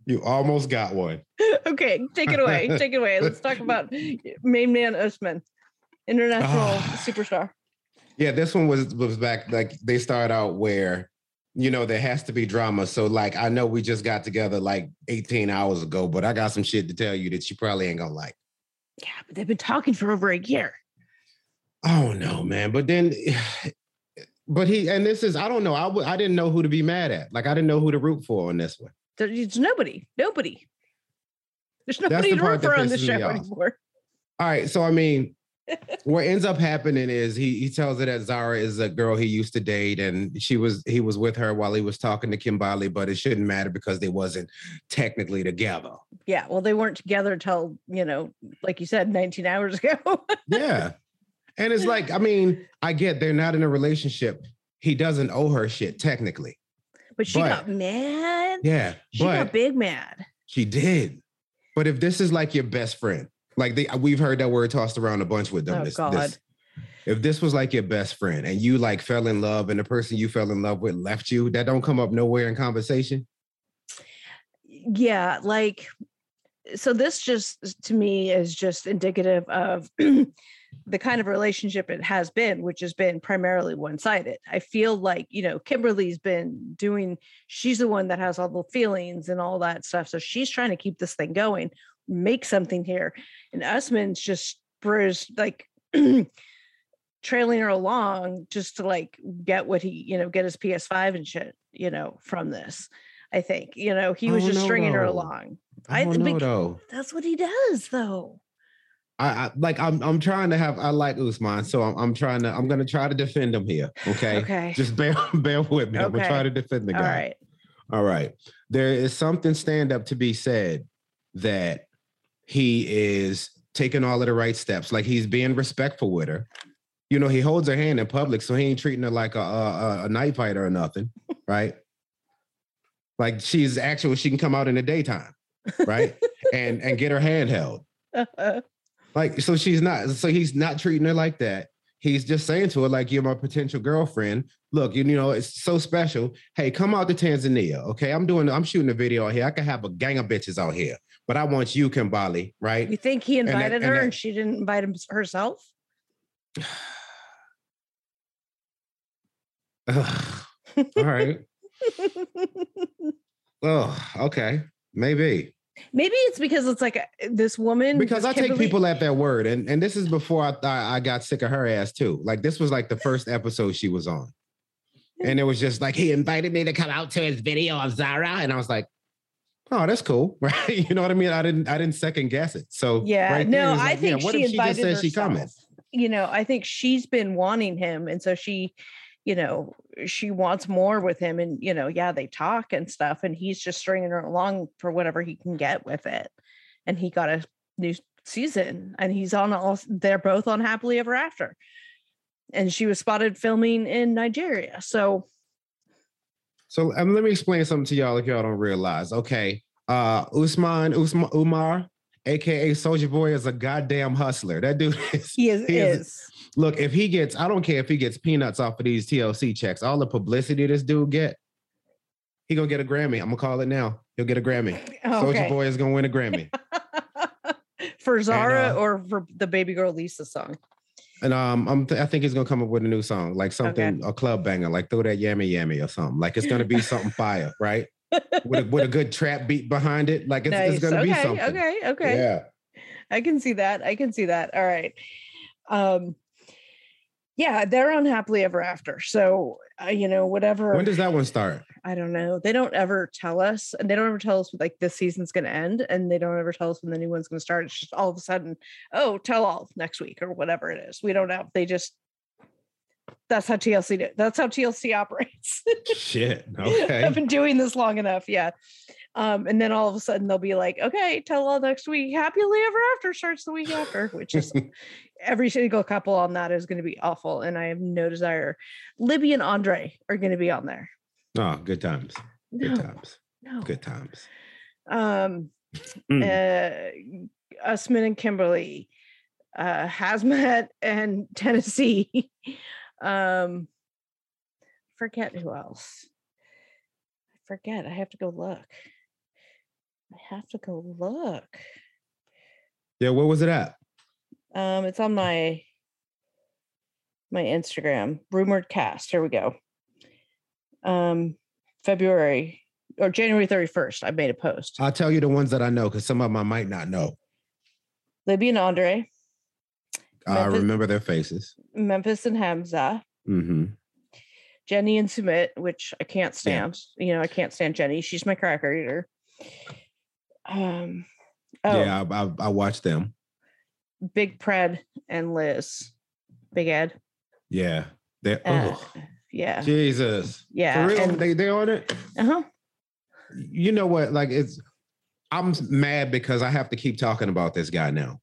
You almost got one. [LAUGHS] okay, take it away. [LAUGHS] Take it away. Let's talk about main man Usman, international Ah. superstar. Yeah, this one was was back like they start out where you know there has to be drama. So like I know we just got together like 18 hours ago, but I got some shit to tell you that you probably ain't gonna like. Yeah, but they've been talking for over a year. Oh no, man. But then [SIGHS] but he and this is I don't know. I w- I didn't know who to be mad at. Like I didn't know who to root for on this one. There's nobody. Nobody. There's nobody the to root for on this pisses show anymore. All right, so I mean, [LAUGHS] what ends up happening is he he tells her that Zara is a girl he used to date, and she was he was with her while he was talking to Kimbali, but it shouldn't matter because they wasn't technically together. Yeah, well, they weren't together till you know, like you said, 19 hours [LAUGHS] ago. Yeah, and it's like I mean, I get they're not in a relationship. He doesn't owe her shit technically. But she But- got mad. Yeah, she got big mad. she did. But if this is like your best friend, like they we've heard that word tossed around a bunch with them. Oh, this, God. this- if this was like your best friend and you like fell in love and the person you fell in love with left you, that don't come up nowhere in conversation. Yeah, like so this just to me is just indicative of [CLEARS THROAT] the kind of relationship it has been, which has been primarily one-sided. I feel like, you know, Kimberly's been doing, she's the one that has all the feelings and all that stuff. So she's trying to keep this thing going, make something here. And Usman's just bruised, like [CLEARS THROAT] trailing her along just to like get what he, you know, get his PS5 and shit, you know, from this. I think, you know, he was Oh, just no, stringing her along. Oh, I I don't know think- though. That's what he does, though. I, I like I'm I'm trying to have I like Usman, so I'm, I'm trying to I'm gonna try to defend him here. Okay. Okay. Just bear [LAUGHS] bear with me. I'm gonna try to defend the guy. right. All right. There is something stand up to be said that he is taking all of the right steps. Like he's being respectful with her. You know, he holds her hand in public, so he ain't treating her like a a, a- night fighter or nothing, [LAUGHS] right? like she's actual, she can come out in the daytime, right? [LAUGHS] and and get her hand held. Uh-huh. Like, so she's not, so he's not treating her like that. He's just saying to her, like, you're my potential girlfriend. Look, you, you know, it's so special. Hey, come out to Tanzania. Okay. I'm doing, I'm shooting a video out here. I can have a gang of bitches out here, but I want you, Kimbali, right? you think he invited and her that- and she didn't invite him herself? [SIGHS] All right. [LAUGHS] Oh, okay. Maybe. Maybe it's because it's like uh, this woman. Because I take people at their word. And, and this is before I thought I got sick of her ass too. Like this was like the first episode she was on. And it was just like he invited me to come out to his video of Zara. And I was like, oh, that's cool. [LAUGHS] Right. You know what I mean? I didn't I didn't second guess it. So Yeah, right no, I like, yeah, think what she if she just invited said she coming? herself. You know, I think she's been wanting him, and so she, you know, she wants more with him, and you know, yeah, they talk and stuff, and he's just stringing her along for whatever he can get with it, and he got a new season, and he's on all. They're both on happily ever after, and she was spotted filming in Nigeria. So So um, let me explain something to y'all if y'all don't realize. Okay. Uh, Usman Usman Umar, aka Soldier Boy, is a goddamn hustler. That dude [LAUGHS] is. He is. He is- is. Look, if he gets, I don't care if he gets peanuts off of these TLC checks. All the publicity this dude get, he gonna get a Grammy. I'm gonna call it now. He'll get a Grammy. Soldier Okay. Boy is gonna win a Grammy. [LAUGHS] for Zara uh, or for the baby girl Lisa song. And um, I'm th- I think he's gonna come up with a new song, like something a club banger, like throw that yammy yammy or something. Like it's gonna be something [LAUGHS] fire, right? With a, with a good trap beat behind it, like it's, it's gonna be okay, something. okay, okay. Yeah. I can see that. I can see that. All right. Um yeah, they're on happily ever after. So, uh, you know, whatever. When does that one start? I don't know. They don't ever tell us, and they don't ever tell us like this season's going to end, and they don't ever tell us when the new one's going to start. It's just all of a sudden, oh, tell all next week or whatever it is. We don't know. They just that's how TLC do. That's how TLC operates. Shit. [LAUGHS] Okay. I've been doing this long enough, yeah. Um, and then all of a sudden they'll be like, okay, tell all next week. Happily ever after starts the week after, which is [LAUGHS] every single couple on that is going to be awful. And I have no desire. Libby and Andre are going to be on there. oh, good times. Good No, times. no. Good times. Um, Mm. uh, Usman and Kimberly, uh, Hazmat and [LAUGHS] Tennessee. um, forget who else. I forget. I have to go look. I have to go look. Yeah, where was it at? Um, it's on my my Instagram. Rumored cast. Here we go. Um, February or January 31st, I made a post. I'll tell you the ones that I know because some of them I might not know. Libby and Andre, I Memphis- remember their faces. Memphis and Hamza, Mm-hmm. Jenny and Sumit, which I can't stand. You know, I can't stand Jenny. She's my cracker eater. Um, oh, Yeah, I, I, I watched them. Big Pred and Liz, Big Ed. Yeah. They're, Uh, oh, yeah, Jesus. yeah. For real? and- they, they on it? uh-huh. You know what? Like, it's, I'm mad because I have to keep talking about this guy now.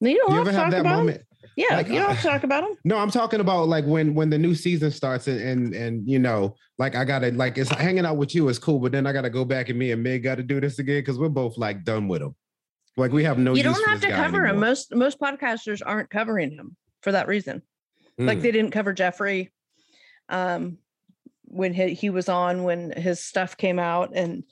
You don't You have ever to have talk that about moment? him. Yeah, Like, you don't have to talk about him. [LAUGHS] No, I'm talking about like when when the new season starts and and, and you know, like I gotta like it's hanging out with you is cool, but then I gotta go back and me and Meg gotta do this again because we're both like done with him. Like we have no. you don't have to cover him. Most most podcasters aren't covering him for that reason. Like Mm. they didn't cover Jeffrey um when he, he was on when his stuff came out and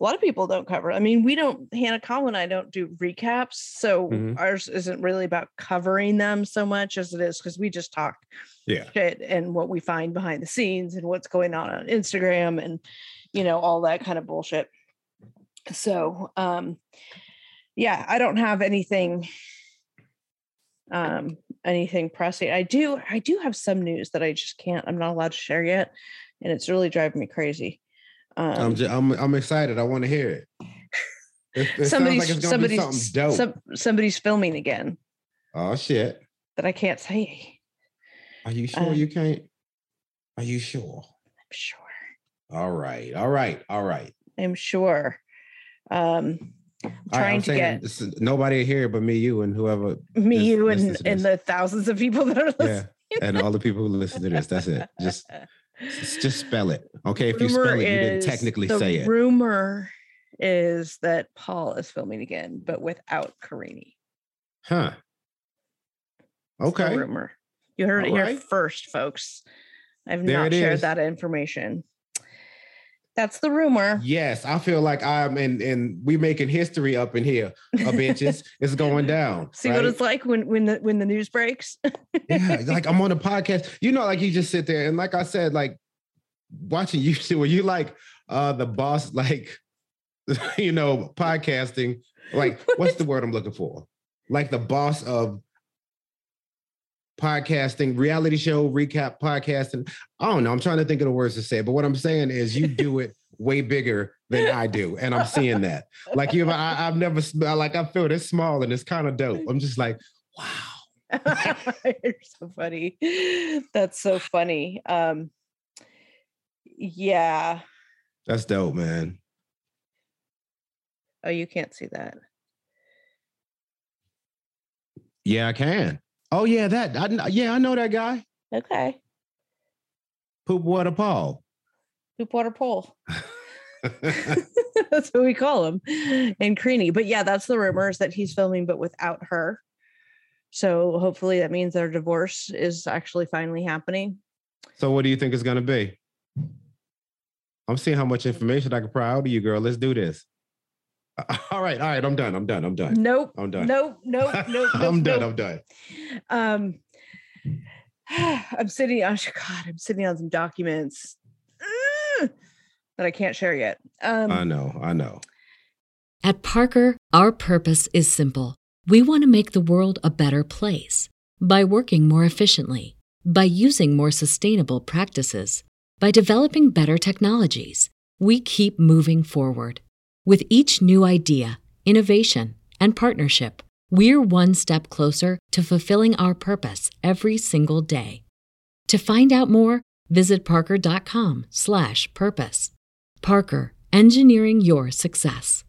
a lot of people don't cover. I mean, we don't Hanekawa and I don't do recaps, so Mhm. ours isn't really about covering them so much as it is because we just talk yeah. shit and what we find behind the scenes and what's going on on Instagram and you know all that kind of bullshit. So, um yeah, I don't have anything um anything pressing. I do I do have some news that I just can't I'm not allowed to share yet and it's really driving me crazy. Um I'm just, I'm I'm excited. I want to hear it. It, it somebody's like it's gonna be somebody's some, somebody's filming again oh shit! that I can't say. Are you sure uh, you can't? Are you sure? I'm sure. All right, all right, all right. I'm sure. Um I'm right, trying I'm to get this is- nobody here but me, you, and whoever. me, Just you, and, and the thousands of people that are listening. Yeah, and all the people who listen to this. That's it. [LAUGHS] Just just spell it. Okay, if you spell it, you didn't technically say it. Rumor is that Paul is filming again, but without Karine. Huh. Okay. rumor. You heard it here Alright. first, folks. I've There not shared is. that information. That's the rumor. Yes, I feel like I'm in in we making history up in here, uh, bitches. [LAUGHS] it's going down. See what it's like when when the when the news breaks. yeah, [LAUGHS] like I'm on a podcast. You know, like you just sit there and like I said, like watching [LAUGHS] you were you like uh the boss, like you know, podcasting, like what's the word I'm looking for? Like the boss of podcasting, reality show, recap podcasting. I don't know. I'm trying to think of the words to say, but what I'm saying is you do it way bigger than I do. And I'm seeing that. Like you I, I've never like I feel this small and it's kind of dope. I'm just like, wow. [LAUGHS] You're so funny. That's so funny. Um yeah. That's dope, man. Oh, you can't see that. Yeah, I can. Oh yeah, that I, yeah, I know that guy. Okay. Poop water Paul. Poop water Paul. [LAUGHS] that's what we call him and Karine. But yeah, that's the rumors that he's filming, but without her. So hopefully that means their divorce is actually finally happening. so what do you think it's gonna be? I'm seeing how much information I can pry out of you, girl. Let's do this. [LAUGHS] All right, all right. I'm done. I'm done. I'm done. Nope. I'm done. Nope. Nope. [LAUGHS] Nope. I'm nope, done. nope. I'm done. Um, [SIGHS] I'm sitting on God. I'm sitting on some documents mm, that I can't share yet. Um, I know. I know. At Parker, our purpose is simple. We want to make the world a better place by working more efficiently, by using more sustainable practices, by developing better technologies. We keep moving forward. With each new idea, innovation, and partnership, we're one step closer to fulfilling our purpose every single day. To find out more, visit parker.com/purpose. Parker, engineering your success.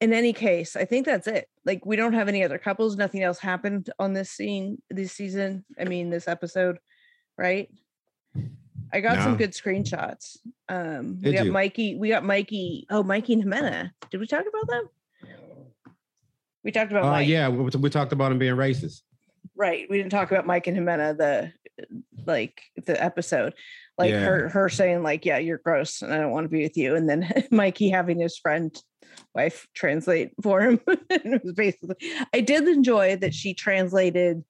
in any case, I think that's it. Like we don't have any other couples. Nothing else happened on this scene this season. I mean, this episode, right? I got some good screenshots. Um, we got you? Mikey. We got Mikey. Oh, Mikey and Ximena. Did we talk about them? We talked about Uh, yeah, we, we talked about him being racist. right we didn't talk about mike and Ximena, the like the episode like Yeah. her her saying like yeah you're gross and i don't want to be with you and then [LAUGHS] mikey having his friend wife translate for him [LAUGHS] it was basically i did enjoy that she translated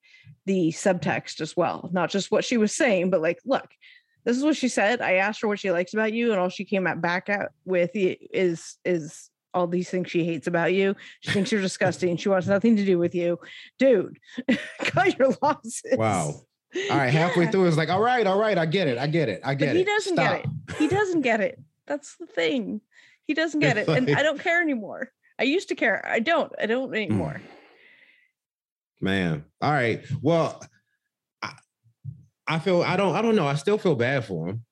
the subtext as well not just what she was saying but like look this is what she said i asked her what she likes about you and all she came at back out with is is all these things she hates about you she thinks you're disgusting she wants nothing to do with you dude [LAUGHS] cut your losses Wow. All right, halfway Yeah. through, it's like, all right, all right, I get it, I get it, I get but he it. doesn't Stop. get it he doesn't get it that's the thing he doesn't get it and i [LAUGHS] don't care anymore i used to care i don't i don't hmm. anymore Man. All right. Well, I feel I don't I don't know. I still feel bad for him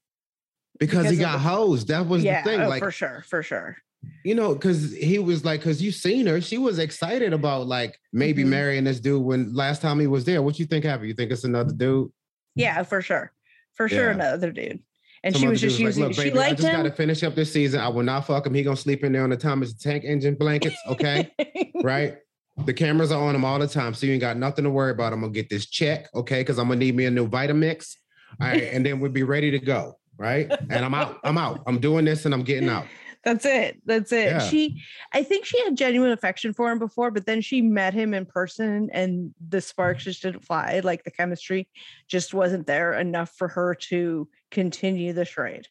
because, Because he got the- hosed. That was yeah the thing. oh, like for sure for sure you know, because he was like, because you seen her, she was excited about like maybe Mhm. marrying this dude when last time he was there. What you think happened? You think it's another dude? yeah for sure for sure Yeah. another dude and Some she was just using like, Look, she baby, I liked just gotta finish up this season. I will not fuck him. He gonna sleep in there on the Thomas Tank Engine blankets. Okay. [LAUGHS] right? The cameras are on him all the time, so you ain't got nothing to worry about. I'm gonna get this check, okay? Because I'm gonna need me a new Vitamix, all right, and then we'll be ready to go, right? And I'm out. I'm out. I'm doing this, and I'm getting out. That's it. That's it. Yeah. She, I think she had genuine affection for him before, but then she met him in person and the sparks just didn't fly. Like the chemistry just wasn't there enough for her to continue the charade.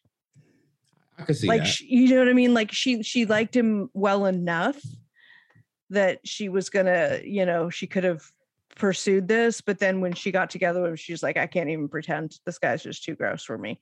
I can see like, that. she, you know what I mean? Like she, she liked him well enough that she was gonna, you know, she could have pursued this. But then when she got together with him, she's like, I can't even pretend this guy's just too gross for me.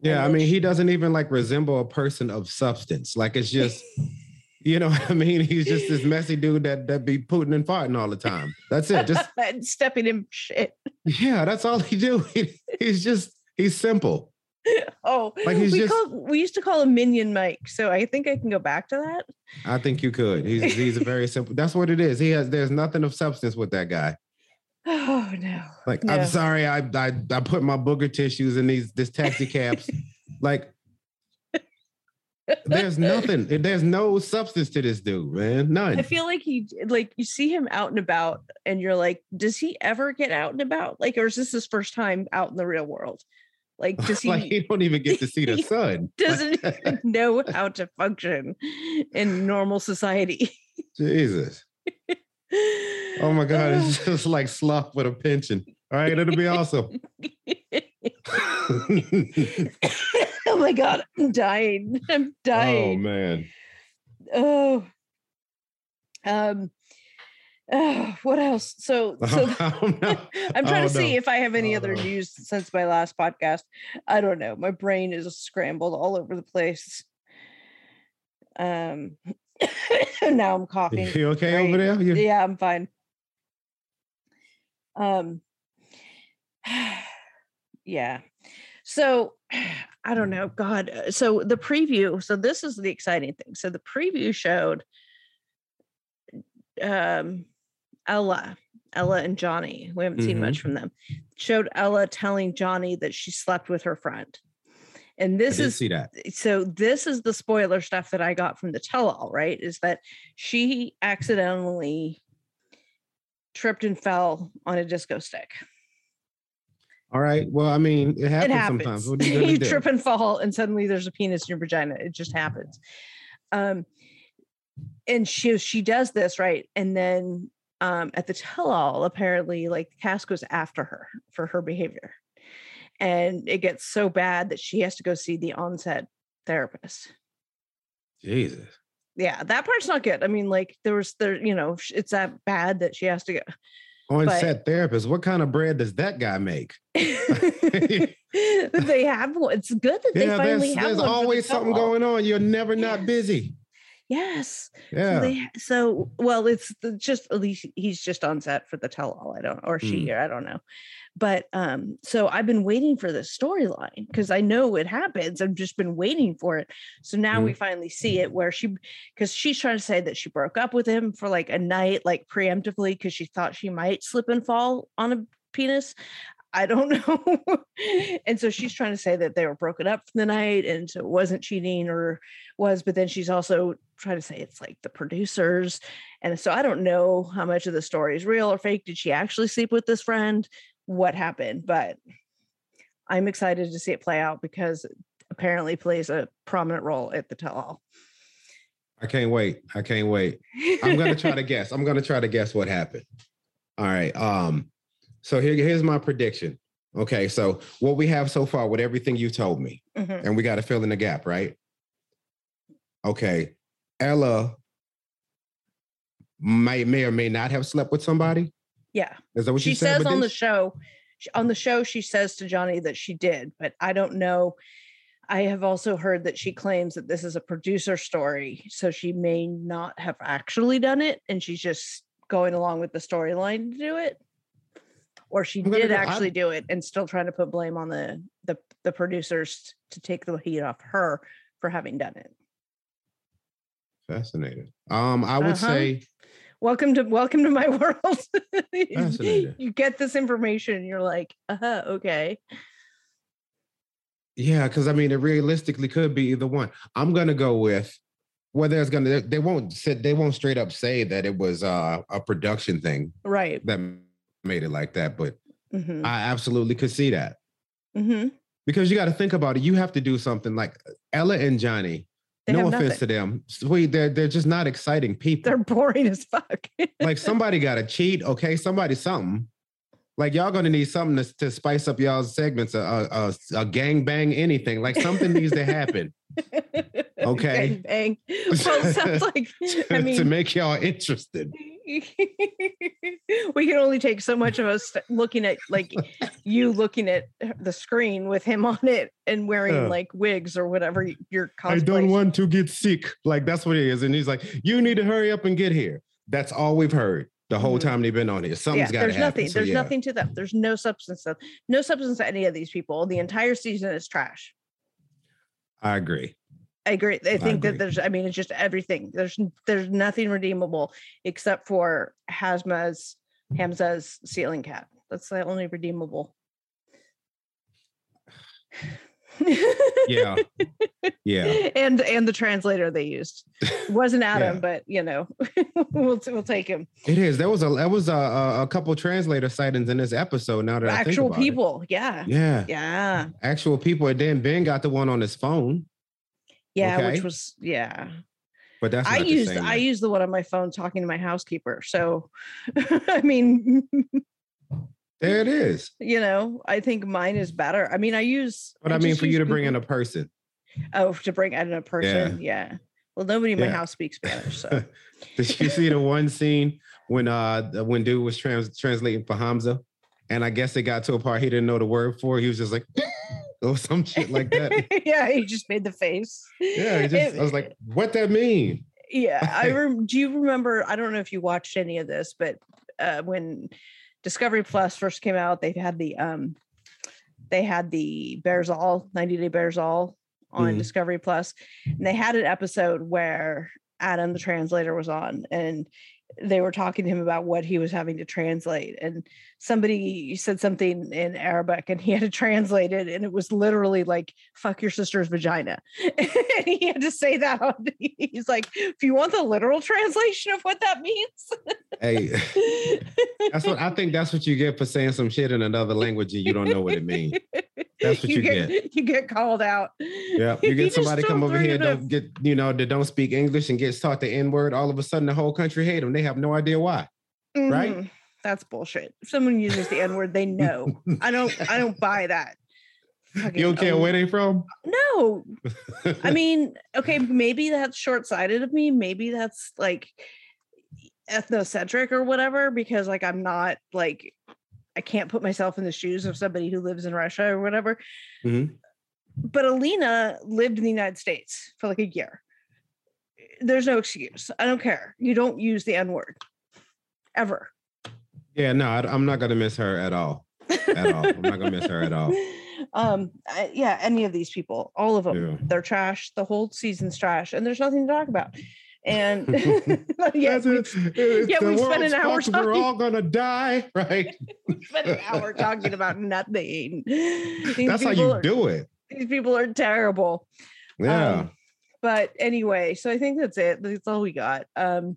yeah, I mean, she- he doesn't even like resemble a person of substance. Like it's just, [LAUGHS] you know, what I mean, he's just this messy dude that that be putting and farting all the time. That's it. Just [LAUGHS] stepping in shit. yeah, that's all he do. [LAUGHS] He, he's just he's simple. [LAUGHS] Oh, Like, he's we just- called, we used to call him Minion Mike, so I think I can go back to that. I think you could. He's he's a very simple. That's what it is. He has. There's nothing of substance with that guy. [SIGHS] Oh no! Like, Yeah. I'm sorry, I, I I put my booger tissues in these this taxi cabs. [LAUGHS] like, there's nothing. There's no substance to this dude, man. None. I feel like he like you see him out and about, and you're like, does he ever get out and about? Like, or is this his first time out in the real world? Like, does he [LAUGHS] like he don't even get to see the [LAUGHS] sun. [LAUGHS] doesn't know how to function in normal society? Jesus. Oh my God, it's just like slop with a pension. All right, it'll be awesome. oh my god, I'm dying. I'm dying. oh man. Oh. Um. Oh, what else? So, [LAUGHS] so Oh, no. [LAUGHS] I'm trying Oh, to see no. if I have any other Oh. news since my last podcast. I don't know. My brain is scrambled all over the place. Um. [COUGHS] now I'm [LAUGHS] coughing. You okay Right. over there? You- Yeah, I'm fine. Um. [SIGHS] Yeah. So [SIGHS] I don't know. God. uh, So the preview. So this is the exciting thing. So the preview showed um Ella, Ella and Johnny. We haven't seen Mhm. much from them. Showed Ella telling Johnny that she slept with her friend. And this is see that. so this is the spoiler stuff that I got from the tell all, right? Is that she accidentally tripped and fell on a disco stick. All right. Well, I mean, it happens, it happens. sometimes. What you [LAUGHS] you trip and fall, and suddenly there's a penis in your vagina. It just happens. Um, and she she does this right, and then um, at the tell-all, apparently, like the cast goes after her for her behavior, and it gets so bad that she has to go see the onset therapist. Jesus. Yeah, that part's not good. I mean, like there was there, you know, it's that bad that she has to go. On But- therapist. What kind of bread does that guy make? [LAUGHS] they have one. It's good that they finally there's, have there's one for the always something going on. You're never not busy. Yes. Yeah. So, they, so well, it's the- just at least he's just on set for the tell all. I don't, or she, Mm. I don't know. But um, so I've been waiting for this storyline because I know it happens. I've just been waiting for it. So now Mm. we finally see it where she, because she's trying to say that she broke up with him for like a night, like preemptively, because she thought she might slip and fall on a penis. I don't [LAUGHS] know. and so she's trying to say that they were broken up for the night and so it wasn't cheating or was, but then she's also trying to say it's like the producers. And so I don't know how much of the story is real or fake. Did she actually sleep with this friend? What happened? But I'm excited to see it play out because it apparently plays a prominent role at the tell all. I can't wait. I can't wait. I'm gonna try to [LAUGHS] guess. I'm gonna try to guess what happened. All right. Um, so here, here's my prediction. Okay, so what we have so far with everything you told me, Mhm. and we got to fill in the gap, right? Okay, Ella may may or may not have slept with somebody. Yeah. Is that what she said? says on the show on the show she says to johnny that she did but i don't know i have also heard that she claims that this is a producer story so she may not have actually done it and she's just going along with the storyline to do it or she I'm did go- actually I'm- do it and still trying to put blame on the the, the producers to take the heat off her for having done it Fascinating. Um, I would Uh-huh. say welcome to welcome to my [LAUGHS] world you get this information you're like uh-huh, okay Yeah, because I mean, it realistically could be either one. I'm gonna go with whether it's gonna they- they won't sit they won't straight up say that it was uh, a production thing right that made it like that, but hmm I absolutely could see that hmm because you got to think about it. You have to do something like Ella and Johnny. They no offense nothing. to them, sweet. They're they're just not exciting people. They're boring as fuck. like [LAUGHS] somebody got to cheat, okay? Somebody something. Like y'all gonna need something to, to spice up y'all's segments, a, a, a, a gang bang, anything. Like something needs to happen [LAUGHS] Okay. Bang, bang. Well, sounds like [LAUGHS] I mean, to make y'all interested. [LAUGHS] we can only take so much of us looking at like you looking at the screen with him on it and wearing Yeah. like wigs or whatever your cosplay. I don't want to get sick. Like that's what it is. And he's like, you need to hurry up and get here. That's all we've heard the whole Mhm. time they've been on here. Something's got to there's happen. nothing. So, there's yeah. nothing to them. There's no substance. To, no substance to any of these people. The entire season is trash. I agree. I agree. I think agree. that there's. I mean, it's just everything. There's there's nothing redeemable except for Hazma's Hamza's ceiling cat. That's the only redeemable. Yeah. Yeah. [LAUGHS] and and the translator they used It [LAUGHS] wasn't Adam, Yeah. but you know, [LAUGHS] we'll we'll take him. It is. There was a there was a, a, couple translator sightings in this episode. Now that I think Actual about it. people, yeah. Yeah. yeah, Actual people. And then Ben got the one on his phone, yeah, Okay. which was yeah. but that's I used I used the one on my phone talking to my housekeeper. So, I mean, There it is. you know, I think mine is better. I mean, I use. But I, mean, for you to bring in a person. oh to bring in a person, yeah. yeah. Well, nobody in my house speaks Spanish, [LAUGHS] so Did you see the [LAUGHS] one scene when uh when dude was trans- translating for Hamza, and I guess it got to a part he didn't know the word for. He was just like, [LAUGHS] or some shit like that. yeah, he just made the face. Yeah, he just, I was like, what that mean? yeah i rem- do you remember i don't know if you watched any of this but uh when discovery plus first came out they had the um they had the bares all 90 day bares all on Mhm. discovery plus and they had an episode where adam the translator was on and they were talking to him about what he was having to translate and somebody said something in arabic and he had to translate it and it was literally like fuck your sister's vagina [LAUGHS] and he had to say that on, he's like if you want the literal translation of what that means Hey, [LAUGHS] that's what I think. That's what you get for saying some shit in another language and you don't know what it means. [LAUGHS] That's [LAUGHS] what you get. [LAUGHS] you get called out Yeah, you [LAUGHS] get somebody come over here, don't get you know, that don't speak English and gets taught the N word. All of a sudden, the whole country hate them. They have no idea why. Right? Mhm. That's bullshit. If someone uses the N word, they know. I don't. I don't buy that. Fucking You don't care oh, where they from. No, I mean, okay, maybe that's short sighted of me. Maybe that's like ethnocentric or whatever, because like I'm not like I can't put myself in the shoes of somebody who lives in Russia or whatever. Mhm. But Alina lived in the United States for like a year. There's no excuse. I don't care. You don't use the N word ever. yeah, no, I, am not gonna miss her at all. At all. I'm not gonna miss her at all. [LAUGHS] Um, I, yeah, any of these people, all of them, Yeah. they're trash. The whole season's trash, and there's nothing to talk about. And [LAUGHS] [LAUGHS] yeah, we, it. Yeah, we spent an hour fucked, We're all gonna die, [LAUGHS] right? we spent an hour talking about nothing. These That's how you are- do it. These people are terrible. Yeah. Um, but anyway, so I think that's it. That's all we got. Um,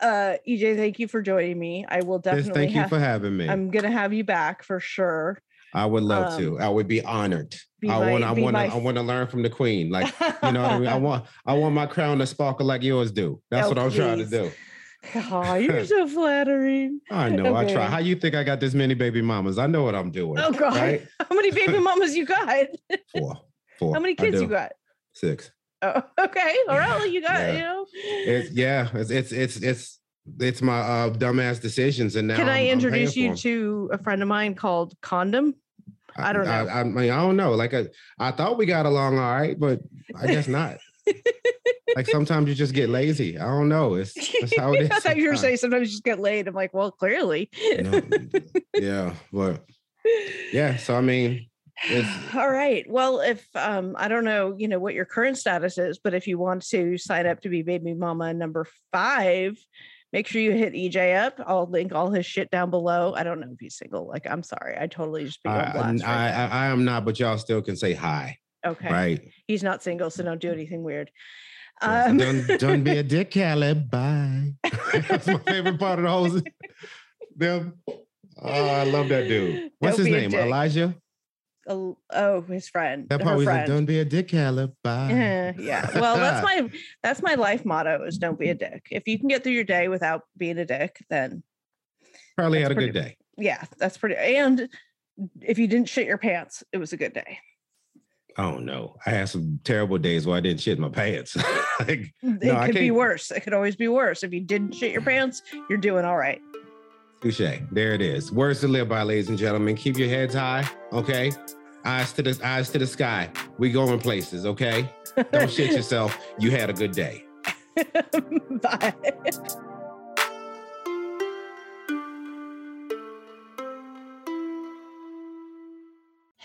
uh, EJ, thank you for joining me. I will Yes, definitely. thank you have, for having me. I'm gonna have you back for sure. I would love um, to. I would be honored. be I want. I want. I want to learn from the queen. Like you know what I mean. I [LAUGHS] want. I want my crown to sparkle like yours do. That's Oh, what I'm trying to do. oh, you're so flattering. [LAUGHS] I know. I try. How you think I got this many baby mamas? I know what I'm doing. Oh God, Right? [LAUGHS] how many baby mamas you got? Four. Four. How many kids you got? Six. Oh, okay, all right. Well, you got Yeah. you know. It's yeah. It's it's it's it's it's my uh, dumbass decisions. And now Can I I'm- I'm introduce you to a friend of mine called Condom? I don't know. I, I mean, I don't know. Like I, I thought we got along all right, but I guess not. [LAUGHS] like sometimes you just get lazy. I don't know. It's that's how it [LAUGHS] is. I thought you were saying sometimes you just get laid. I'm like, well, clearly. No, yeah, but [LAUGHS] yeah. So I mean, it's All right. Well, if um, I don't know, you know what your current status is, but if you want to sign up to be baby mama number five, make sure you hit EJ up. I'll link all his shit down below. I don't know if he's single. Like, I'm sorry, I totally just be on I, blast. I, right I, I am not, but y'all still can say hi, okay, right? he's not single, so don't do anything weird. Um, don't, don't be a [LAUGHS] dick, Caleb. Bye. [LAUGHS] That's my favorite part of the whole. [LAUGHS] Them. Oh, I love that dude. What's Don't his name? Elijah. Oh, oh, his friend. That part was like, "Don't be a dick, Caleb." [LAUGHS] Bye. Yeah. [LAUGHS] Well, that's [LAUGHS] my that's my life motto is don't be a dick. If you can get through your day without being a dick, then Probably had a pretty- good day. yeah, that's pretty. And if you didn't shit your pants, it was a good day. Oh no, I had some terrible days where I didn't shit my pants. like, mm, It No, could be worse. It could always be worse. If you didn't shit your pants, you're doing all right. touche. There it is. Words to live by, ladies and gentlemen. Keep your heads high. Okay. Eyes to the eyes to the sky. We going places. Okay. Don't shit [LAUGHS] yourself. You had a good day. [LAUGHS] Bye.